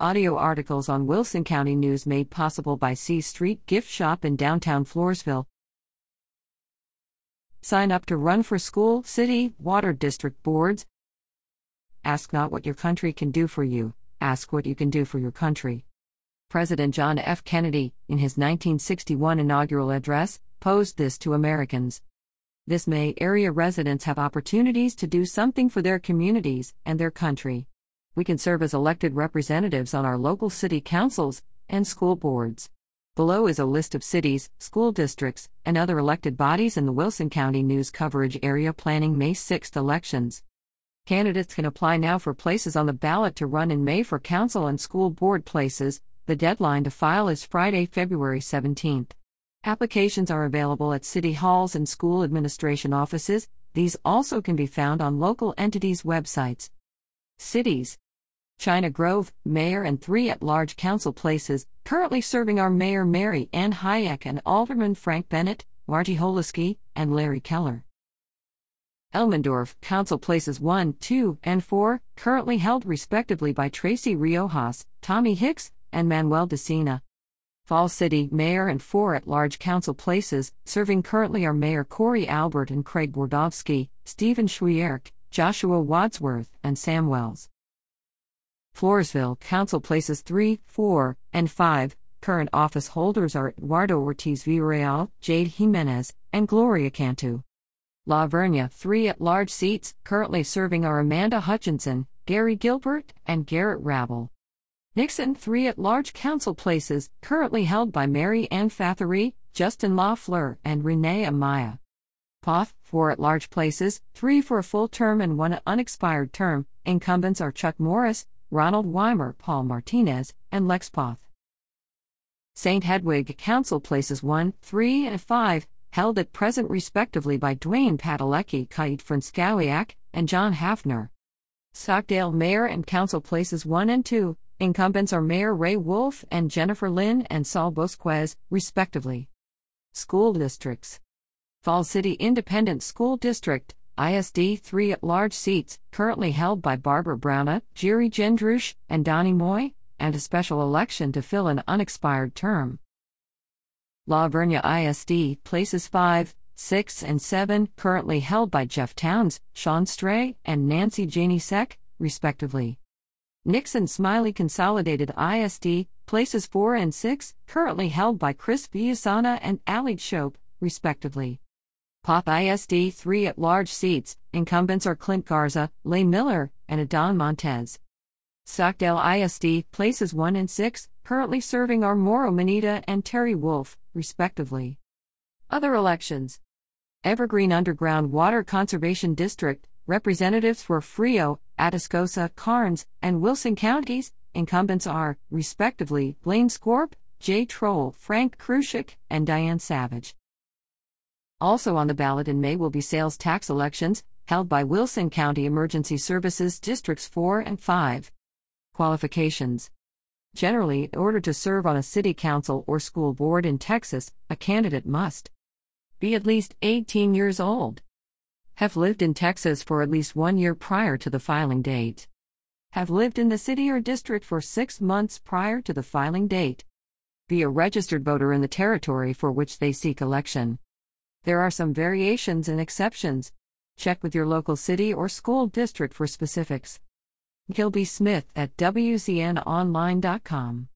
Audio articles on Wilson County News made possible by C Street Gift Shop in downtown Floresville. Sign up to run for school, city, water district boards. Ask not what your country can do for you, ask what you can do for your country. President John F. Kennedy, in his 1961 inaugural address, posed this to Americans. This May, area residents have opportunities to do something for their communities and their country we can serve as elected representatives on our local city councils and school boards. Below is a list of cities, school districts, and other elected bodies in the Wilson County News Coverage Area Planning May 6 elections. Candidates can apply now for places on the ballot to run in May for council and school board places. The deadline to file is Friday, February 17th. Applications are available at city halls and school administration offices. These also can be found on local entities' websites. Cities China Grove, Mayor and three at large council places, currently serving are Mayor Mary Ann Hayek and Alderman Frank Bennett, Margie Holiski, and Larry Keller. Elmendorf, Council Places 1, 2, and 4, currently held respectively by Tracy Riojas, Tommy Hicks, and Manuel Decina. Falls City, Mayor and four at large council places, serving currently are Mayor Corey Albert and Craig Bordovsky, Stephen Schwierk, Joshua Wadsworth, and Sam Wells. Floresville, Council Places 3, 4, and 5. Current office holders are Eduardo Ortiz Villarreal, Jade Jimenez, and Gloria Cantu. La Vernia, three at large seats, currently serving are Amanda Hutchinson, Gary Gilbert, and Garrett Rabel. Nixon, three at large council places, currently held by Mary Ann Fathery, Justin LaFleur, and Renee Amaya. Poth, four at large places, three for a full term and one unexpired term. Incumbents are Chuck Morris, Ronald Weimer, Paul Martinez, and Lex Poth. St. Hedwig Council Places 1, 3, and 5, held at present respectively by Dwayne Padalecki, Kite Franskowiak, and John Hafner. Stockdale Mayor and Council Places 1 and 2, incumbents are Mayor Ray Wolf and Jennifer Lynn and Saul Bosquez, respectively. School Districts Falls City Independent School District, ISD 3 at large seats, currently held by Barbara Browna, Jerry Gendrush, and Donnie Moy, and a special election to fill an unexpired term. La Vernia ISD, places 5, 6, and 7, currently held by Jeff Towns, Sean Stray, and Nancy Janey Seck, respectively. Nixon Smiley Consolidated ISD, places 4 and 6, currently held by Chris Villasana and Ali Shope, respectively. Poth ISD 3 at large seats, incumbents are Clint Garza, Lay Miller, and Adon Montez. Stockdale ISD places 1 and 6, currently serving are Moro Manita and Terry Wolf, respectively. Other elections Evergreen Underground Water Conservation District, representatives for Frio, Atascosa, Karnes, and Wilson counties, incumbents are, respectively, Blaine Scorp, Jay Troll, Frank Krushik, and Diane Savage. Also on the ballot in May will be sales tax elections, held by Wilson County Emergency Services Districts 4 and 5. Qualifications Generally, in order to serve on a city council or school board in Texas, a candidate must be at least 18 years old, have lived in Texas for at least one year prior to the filing date, have lived in the city or district for six months prior to the filing date, be a registered voter in the territory for which they seek election. There are some variations and exceptions. Check with your local city or school district for specifics. Gilby Smith at WCNOnline.com.